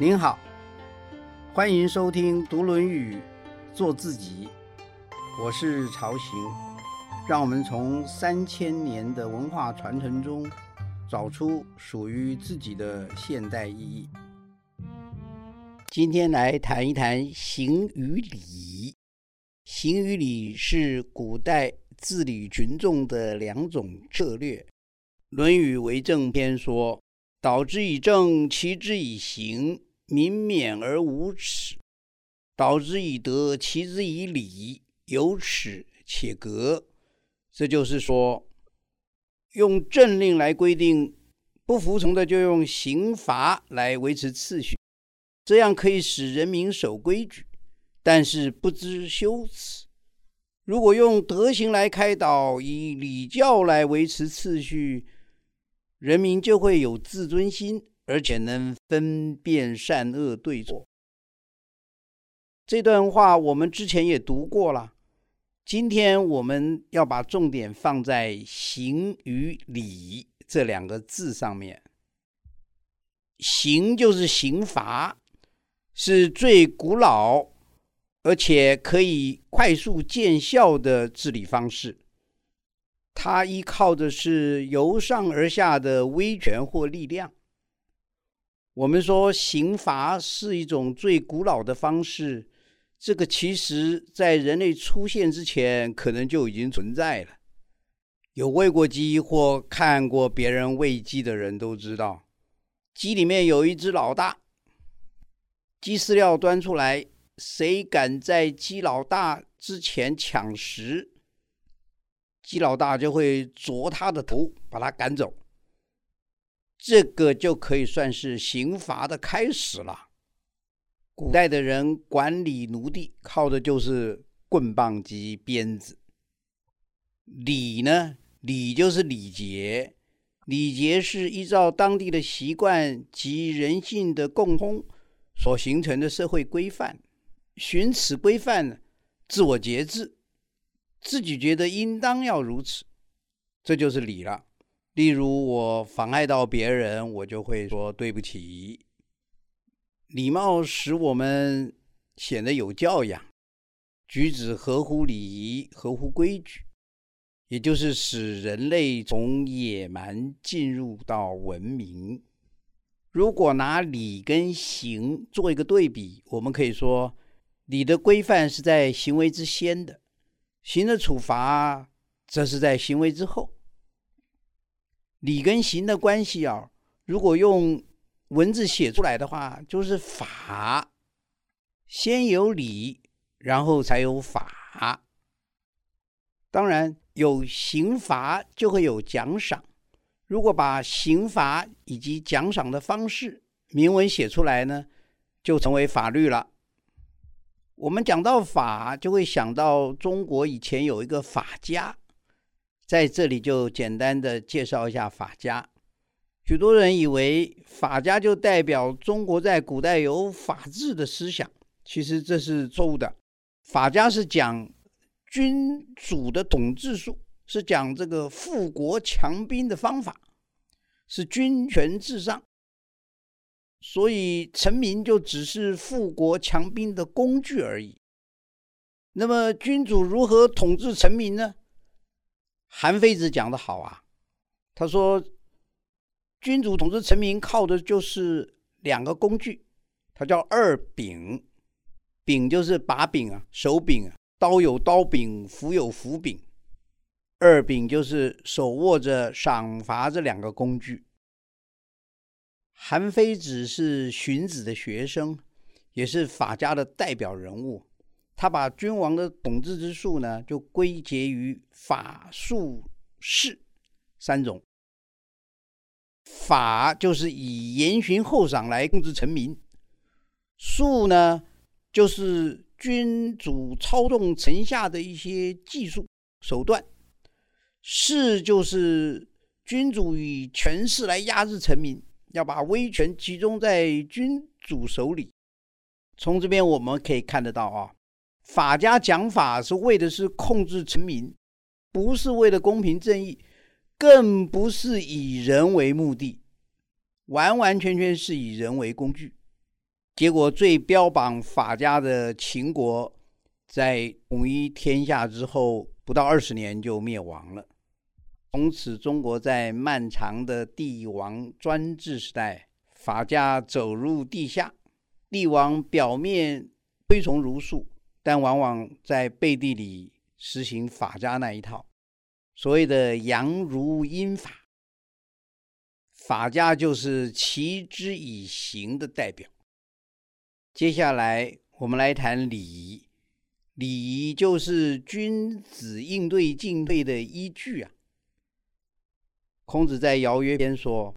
您好，欢迎收听《读论语》，做自己。我是曹行，让我们从三千年的文化传承中，找出属于自己的现代意义。今天来谈一谈行与礼。行与礼是古代治理群众的两种策略。《论语为政篇》说：“导之以政，齐之以刑，民免而无耻；导之以德，齐之以礼，有耻且格。”这就是说，用政令来规定，不服从的就用刑罚来维持秩序，这样可以使人民守规矩。但是不知羞耻。如果用德行来开导，以礼教来维持秩序，人民就会有自尊心，而且能分辨善恶对错。这段话我们之前也读过了。今天我们要把重点放在“刑”与“礼”这两个字上面。刑就是刑罚，是最古老。而且可以快速见效的治理方式，它依靠的是由上而下的威权或力量。我们说刑罚是一种最古老的方式，这个其实在人类出现之前可能就已经存在了。有喂过鸡或看过别人喂鸡的人都知道，鸡里面有一只老大，鸡饲料端出来。谁敢在鸡老大之前抢食，鸡老大就会啄他的头，把他赶走。这个就可以算是刑罚的开始了。古代的人管理奴隶，靠的就是棍棒及鞭子。礼呢，礼就是礼节，礼节是依照当地的习惯及人性的共通所形成的社会规范。循此规范，自我节制，自己觉得应当要如此，这就是礼了。例如，我妨碍到别人，我就会说对不起。礼貌使我们显得有教养，举止合乎礼仪、合乎规矩，也就是使人类从野蛮进入到文明。如果拿礼跟行做一个对比，我们可以说。礼的规范是在行为之先的，刑的处罚则是在行为之后。礼跟刑的关系啊，如果用文字写出来的话，就是法先有礼，然后才有法。当然，有刑罚就会有奖赏。如果把刑罚以及奖赏的方式明文写出来呢，就成为法律了。我们讲到法，就会想到中国以前有一个法家，在这里就简单的介绍一下法家。许多人以为法家就代表中国在古代有法治的思想，其实这是错误的。法家是讲君主的统治术，是讲这个富国强兵的方法，是君权至上。所以，臣民就只是富国强兵的工具而已。那么，君主如何统治臣民呢？韩非子讲的好啊，他说：“君主统治臣民靠的就是两个工具，它叫二柄。柄就是把柄啊，手柄啊，刀有刀柄，斧有斧柄。二柄就是手握着赏罚这两个工具。”韩非子是荀子的学生，也是法家的代表人物。他把君王的统治之术呢，就归结于法术士三种。法就是以严刑厚赏来控制臣民，术呢就是君主操纵臣下的一些技术手段，士就是君主以权势来压制臣民。要把威权集中在君主手里。从这边我们可以看得到啊，法家讲法是为的是控制臣民，不是为了公平正义，更不是以人为目的，完完全全是以人为工具。结果最标榜法家的秦国，在统一天下之后不到二十年就灭亡了。从此，中国在漫长的帝王专制时代，法家走入地下。帝王表面推崇儒术，但往往在背地里实行法家那一套，所谓的阳儒阴法。法家就是齐之以刑的代表。接下来，我们来谈礼仪。礼仪就是君子应对进退的依据啊。孔子在《尧曰》篇说：“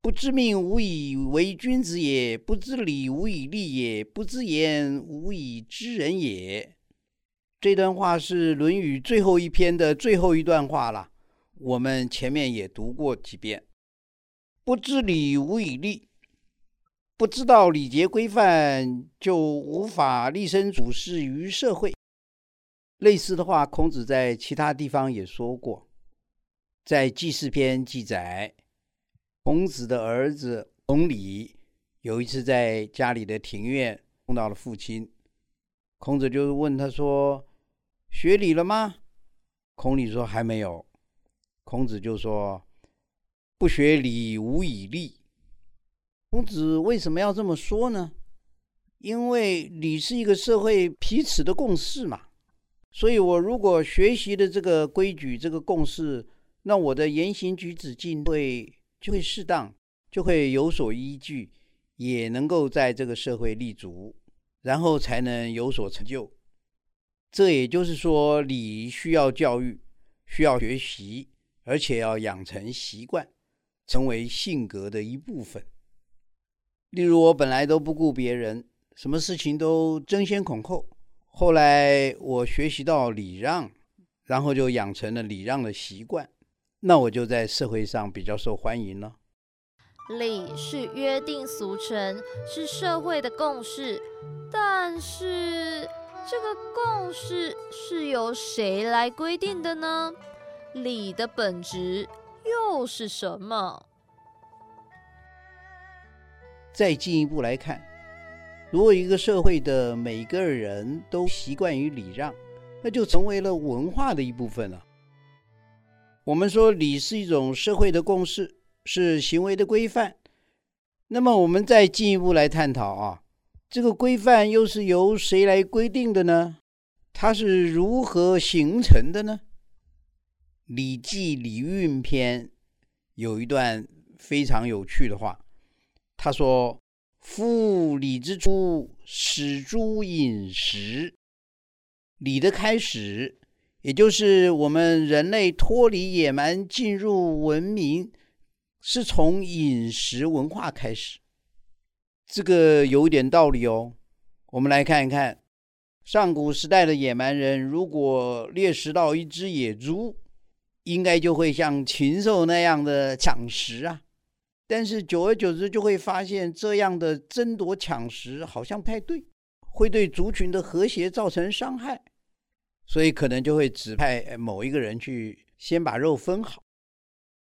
不知命，无以为君子也；不知礼，无以立也；不知言，无以知人也。”这段话是《论语》最后一篇的最后一段话了。我们前面也读过几遍。不知礼，无以立；不知道礼节规范，就无法立身处世于社会。类似的话，孔子在其他地方也说过。在《记事篇》记载，孔子的儿子孔鲤有一次在家里的庭院碰到了父亲，孔子就问他说：“学礼了吗？”孔鲤说：“还没有。”孔子就说：“不学礼，无以立。”孔子为什么要这么说呢？因为礼是一个社会彼此的共识嘛，所以我如果学习的这个规矩、这个共识。那我的言行举止进会就会适当，就会有所依据，也能够在这个社会立足，然后才能有所成就。这也就是说，礼需要教育，需要学习，而且要养成习惯，成为性格的一部分。例如，我本来都不顾别人，什么事情都争先恐后，后来我学习到礼让，然后就养成了礼让的习惯。那我就在社会上比较受欢迎了。礼是约定俗成，是社会的共识，但是这个共识是由谁来规定的呢？礼的本质又是什么？再进一步来看，如果一个社会的每个人都习惯于礼让，那就成为了文化的一部分了。我们说礼是一种社会的共识，是行为的规范。那么我们再进一步来探讨啊，这个规范又是由谁来规定的呢？它是如何形成的呢？《礼记·礼运篇》有一段非常有趣的话，他说：“夫礼之初，始诸饮食。礼的开始。”也就是我们人类脱离野蛮进入文明，是从饮食文化开始。这个有一点道理哦。我们来看一看，上古时代的野蛮人如果猎食到一只野猪，应该就会像禽兽那样的抢食啊。但是久而久之，就会发现这样的争夺抢食好像不太对，会对族群的和谐造成伤害。所以可能就会指派某一个人去先把肉分好，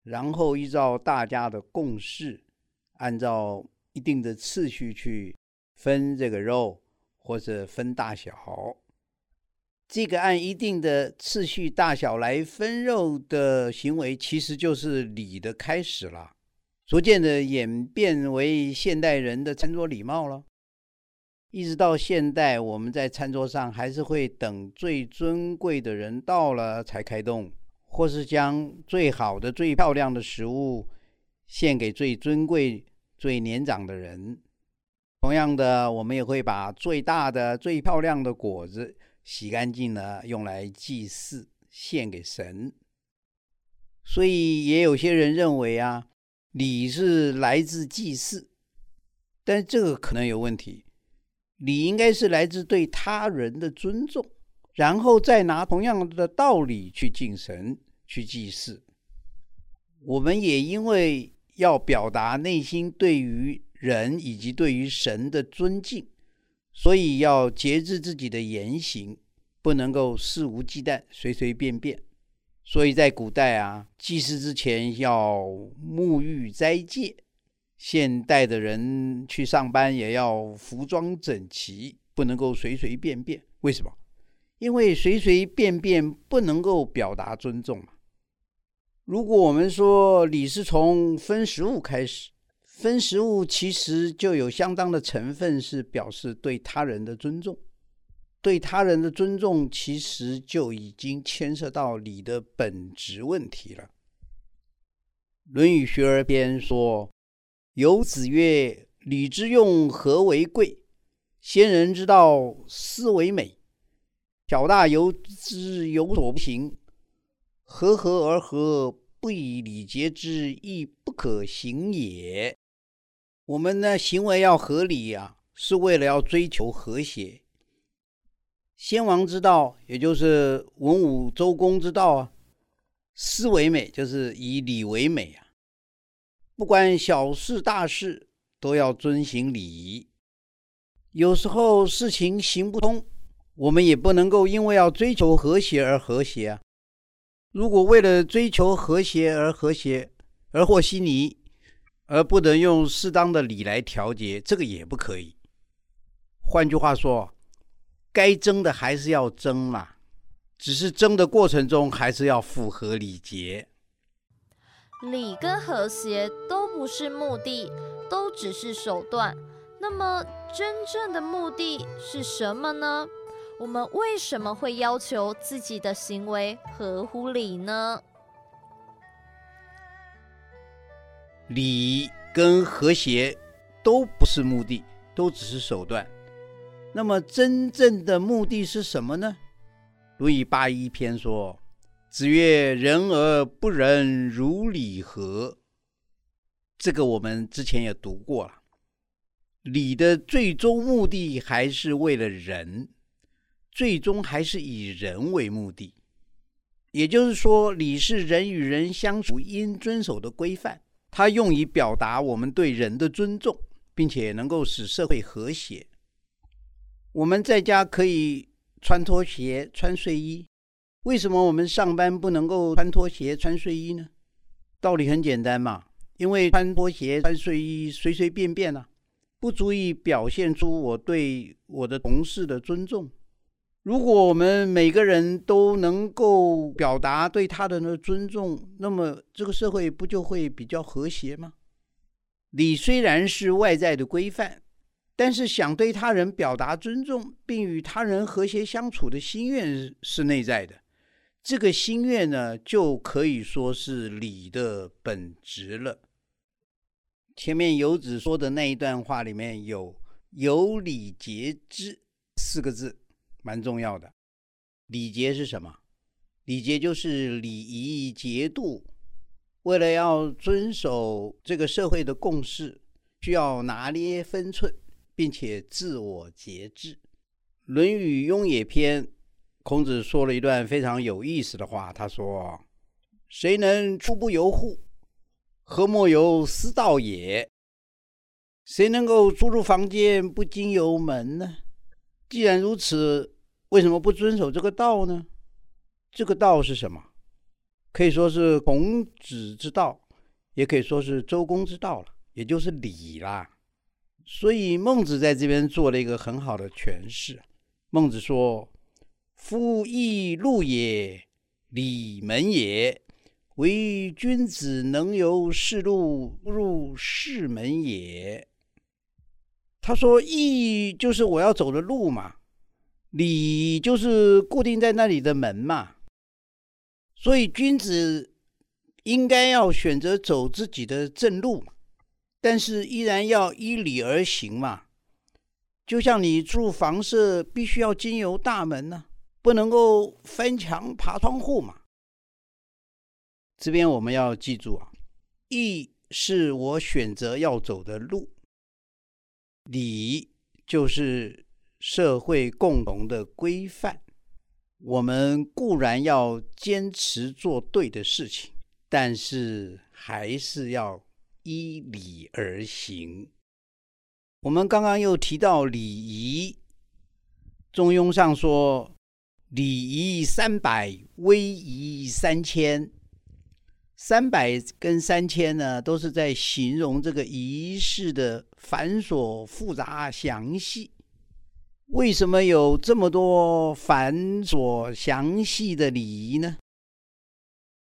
然后依照大家的共识，按照一定的次序去分这个肉或者分大小。这个按一定的次序大小来分肉的行为，其实就是礼的开始了，逐渐的演变为现代人的餐桌礼貌了。一直到现代，我们在餐桌上还是会等最尊贵的人到了才开动，或是将最好的、最漂亮的食物献给最尊贵、最年长的人。同样的，我们也会把最大的、最漂亮的果子洗干净了，用来祭祀，献给神。所以，也有些人认为啊，礼是来自祭祀，但这个可能有问题。你应该是来自对他人的尊重，然后再拿同样的道理去敬神、去祭祀。我们也因为要表达内心对于人以及对于神的尊敬，所以要节制自己的言行，不能够肆无忌惮、随随便便。所以在古代啊，祭祀之前要沐浴斋戒，现代的人去上班也要服装整齐，不能够随随便便。为什么？因为随随便便不能够表达尊重嘛。如果我们说礼是从分食物开始，分食物其实就有相当的成分是表示对他人的尊重。对他人的尊重，其实就已经牵涉到礼的本质问题了。《论语·学而篇》说：“有子曰：‘礼之用，和为贵。先人之道，斯为美。小大由之，有所不行。和合而和，不以礼节之，亦不可行也。’我们的行为要合理呀，是为了要追求和谐。”先王之道，也就是文武周公之道啊，思为美，就是以礼为美啊。不管小事大事，都要遵循礼仪。有时候事情行不通，我们也不能够因为要追求和谐而和谐啊。如果为了追求和谐而和谐，而和稀泥，而不能用适当的礼来调节，这个也不可以。换句话说。该争的还是要争嘛，只是争的过程中还是要符合礼节。礼跟和谐都不是目的，都只是手段。那么真正的目的是什么呢？我们为什么会要求自己的行为合乎礼呢？礼跟和谐都不是目的，都只是手段。那么真正的目的是什么呢？《论语八一篇》说：“子曰：‘人而不仁，如礼何？’”这个我们之前也读过了。礼的最终目的还是为了人，最终还是以人为目的。也就是说，礼是人与人相处应遵守的规范，它用以表达我们对人的尊重，并且能够使社会和谐。我们在家可以穿拖鞋、穿睡衣，为什么我们上班不能够穿拖鞋、穿睡衣呢？道理很简单嘛，因为穿拖鞋、穿睡衣随随便便啊，不足以表现出我对我的同事的尊重。如果我们每个人都能够表达对他人的尊重，那么这个社会不就会比较和谐吗？礼虽然是外在的规范。但是想对他人表达尊重，并与他人和谐相处的心愿是内在的，这个心愿呢，就可以说是礼的本质了。前面游子说的那一段话里面有“有礼节之”四个字，蛮重要的。礼节是什么？礼节就是礼仪节度。为了要遵守这个社会的共识，需要拿捏分寸。并且自我节制，《论语雍也篇》，孔子说了一段非常有意思的话。他说：“谁能出不由户？何莫由私道也？谁能够出入房间不经由门呢？既然如此，为什么不遵守这个道呢？这个道是什么？可以说是孔子之道，也可以说是周公之道了，也就是礼啦。”所以孟子在这边做了一个很好的诠释。孟子说：“夫义路也，礼门也。唯君子能由是路入是门也。”他说：“义就是我要走的路嘛，礼就是固定在那里的门嘛。所以君子应该要选择走自己的正路。”但是依然要依礼而行嘛，就像你住房舍必须要经由大门呢，不能够翻墙爬窗户嘛。这边我们要记住啊，义是我选择要走的路，礼就是社会共同的规范。我们固然要坚持做对的事情，但是还是要。依礼而行。我们刚刚又提到礼仪，《中庸》上说：“礼仪三百，威仪三千。”三百跟三千呢，都是在形容这个仪式的繁琐复杂详细。为什么有这么多繁琐详细的礼仪呢？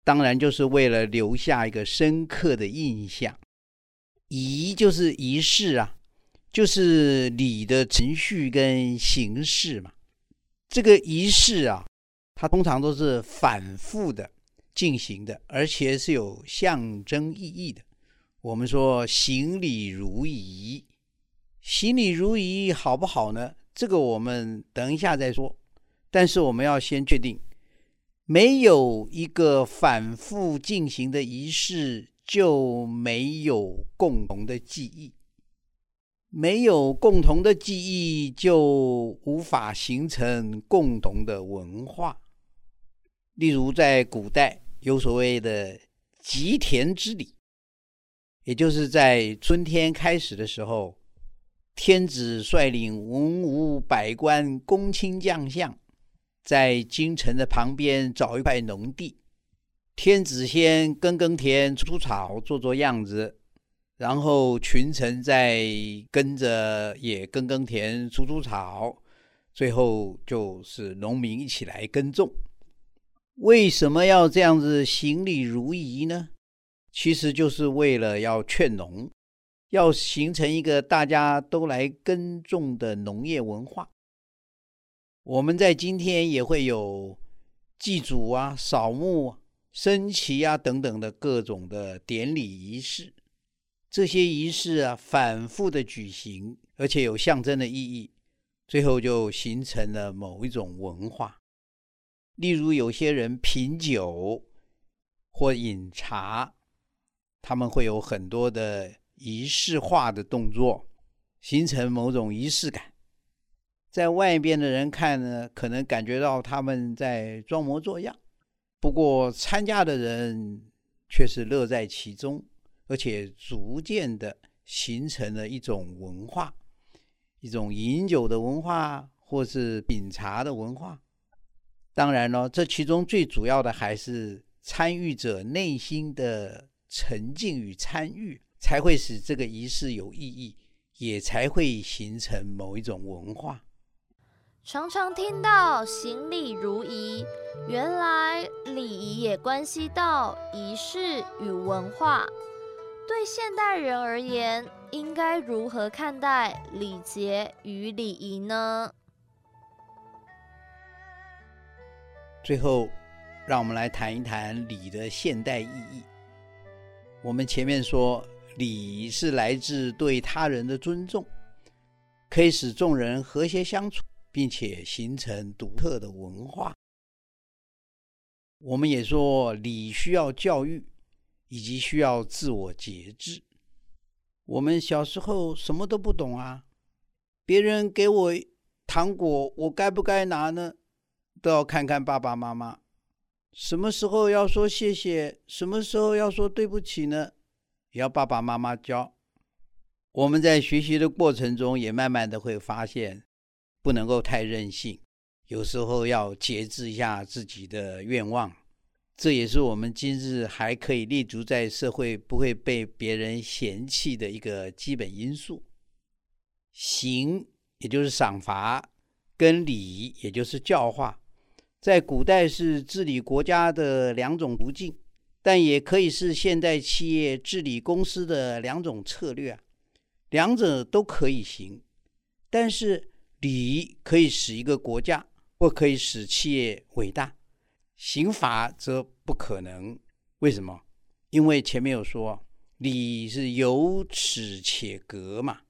当然，就是为了留下一个深刻的印象。仪就是仪式啊，就是礼的程序跟形式嘛。这个仪式啊，它通常都是反复的。进行的，而且是有象征意义的。我们说行礼如仪，行礼如仪好不好呢？这个我们等一下再说。但是我们要先确定，没有一个反复进行的仪式，就没有共同的记忆；没有共同的记忆，就无法形成共同的文化。例如，在古代有所谓的吉田之礼，也就是在春天开始的时候，天子率领文武百官、公卿将相，在京城的旁边找一块农地，天子先耕耕田、除除草、做做样子，然后群臣在跟着也耕耕田、除除草，最后就是农民一起来耕种。为什么要这样子行礼如仪呢？其实就是为了要劝农，要形成一个大家都来耕种的农业文化。我们在今天也会有祭祖啊、扫墓、升旗啊等等的各种的典礼仪式。这些仪式啊，反复的举行，而且有象征的意义，最后就形成了某一种文化。例如，有些人品酒或饮茶，他们会有很多的仪式化的动作，形成某种仪式感。在外边的人看呢，可能感觉到他们在装模作样；不过参加的人却是乐在其中，而且逐渐的形成了一种文化，一种饮酒的文化，或是品茶的文化。当然了，这其中最主要的还是参与者内心的沉静与参与，才会使这个仪式有意义，也才会形成某一种文化。常常听到行礼如仪，原来礼仪也关系到仪式与文化。对现代人而言，应该如何看待礼节与礼仪呢？最后，让我们来谈一谈礼的现代意义。我们前面说，礼是来自对他人的尊重，可以使众人和谐相处，并且形成独特的文化。我们也说，礼需要教育，以及需要自我节制。我们小时候什么都不懂啊，别人给我糖果，我该不该拿呢？都要看看爸爸妈妈，什么时候要说谢谢，什么时候要说对不起呢？也要爸爸妈妈教。我们在学习的过程中，也慢慢的会发现，不能够太任性，有时候要节制一下自己的愿望。这也是我们今日还可以立足在社会，不会被别人嫌弃的一个基本因素。刑，也就是赏罚，跟礼，也就是教化。在古代是治理国家的两种途径，但也可以是现代企业治理公司的两种策略。两者都可以行，但是礼可以使一个国家或可以使企业伟大，刑法则不可能。为什么？因为前面有说，礼是有耻且格嘛。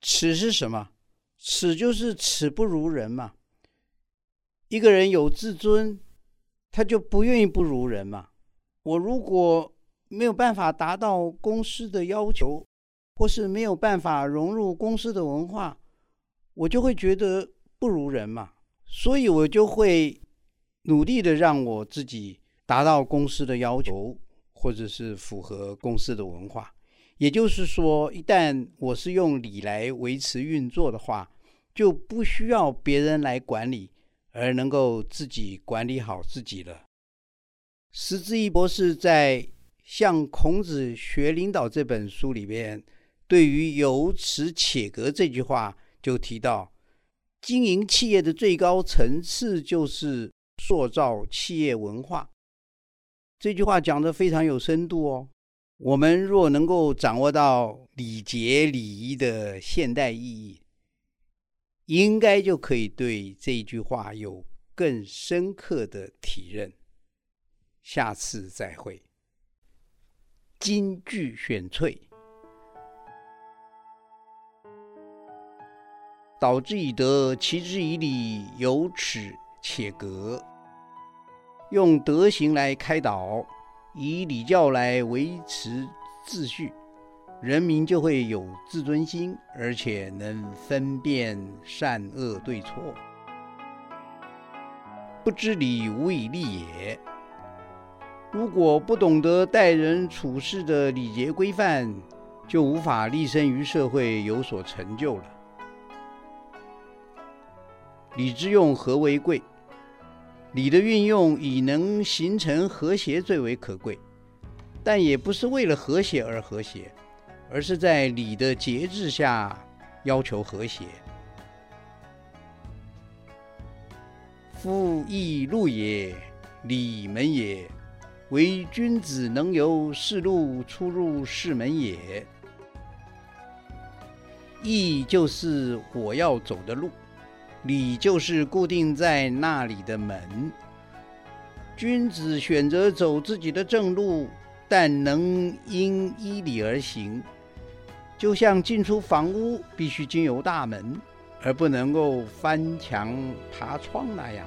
耻是什么？耻就是耻不如人嘛。一个人有自尊，他就不愿意不如人嘛。我如果没有办法达到公司的要求，或是没有办法融入公司的文化，我就会觉得不如人嘛。所以我就会努力的让我自己达到公司的要求，或者是符合公司的文化。也就是说，一旦我是用理来维持运作的话，就不需要别人来管理。而能够自己管理好自己了。石之义博士在《向孔子学领导这本书里边，对于“有耻且格”这句话，就提到，经营企业的最高层次就是塑造企业文化。这句话讲的非常有深度哦。我们若能够掌握到礼节礼仪的现代意义，应该就可以对这句话有更深刻的体认。下次再会。金句选粹，导之以德，齐之以礼，有耻且格。用德行来开导，以礼教来维持秩序，人民就会有自尊心，而且能分辨善恶对错。不知礼，无以立也。如果不懂得待人处事的礼节规范，就无法立身于社会有所成就了。礼之用，和为贵。礼的运用以能形成和谐最为可贵，但也不是为了和谐而和谐，而是在礼的节制下要求和谐。夫义路也，礼门也。唯君子能由是路出入是门也。义就是我要走的路，礼就是固定在那里的门。君子选择走自己的正路，但能因依礼而行，就像进出房屋必须经由大门，而不能够翻墙爬窗那样。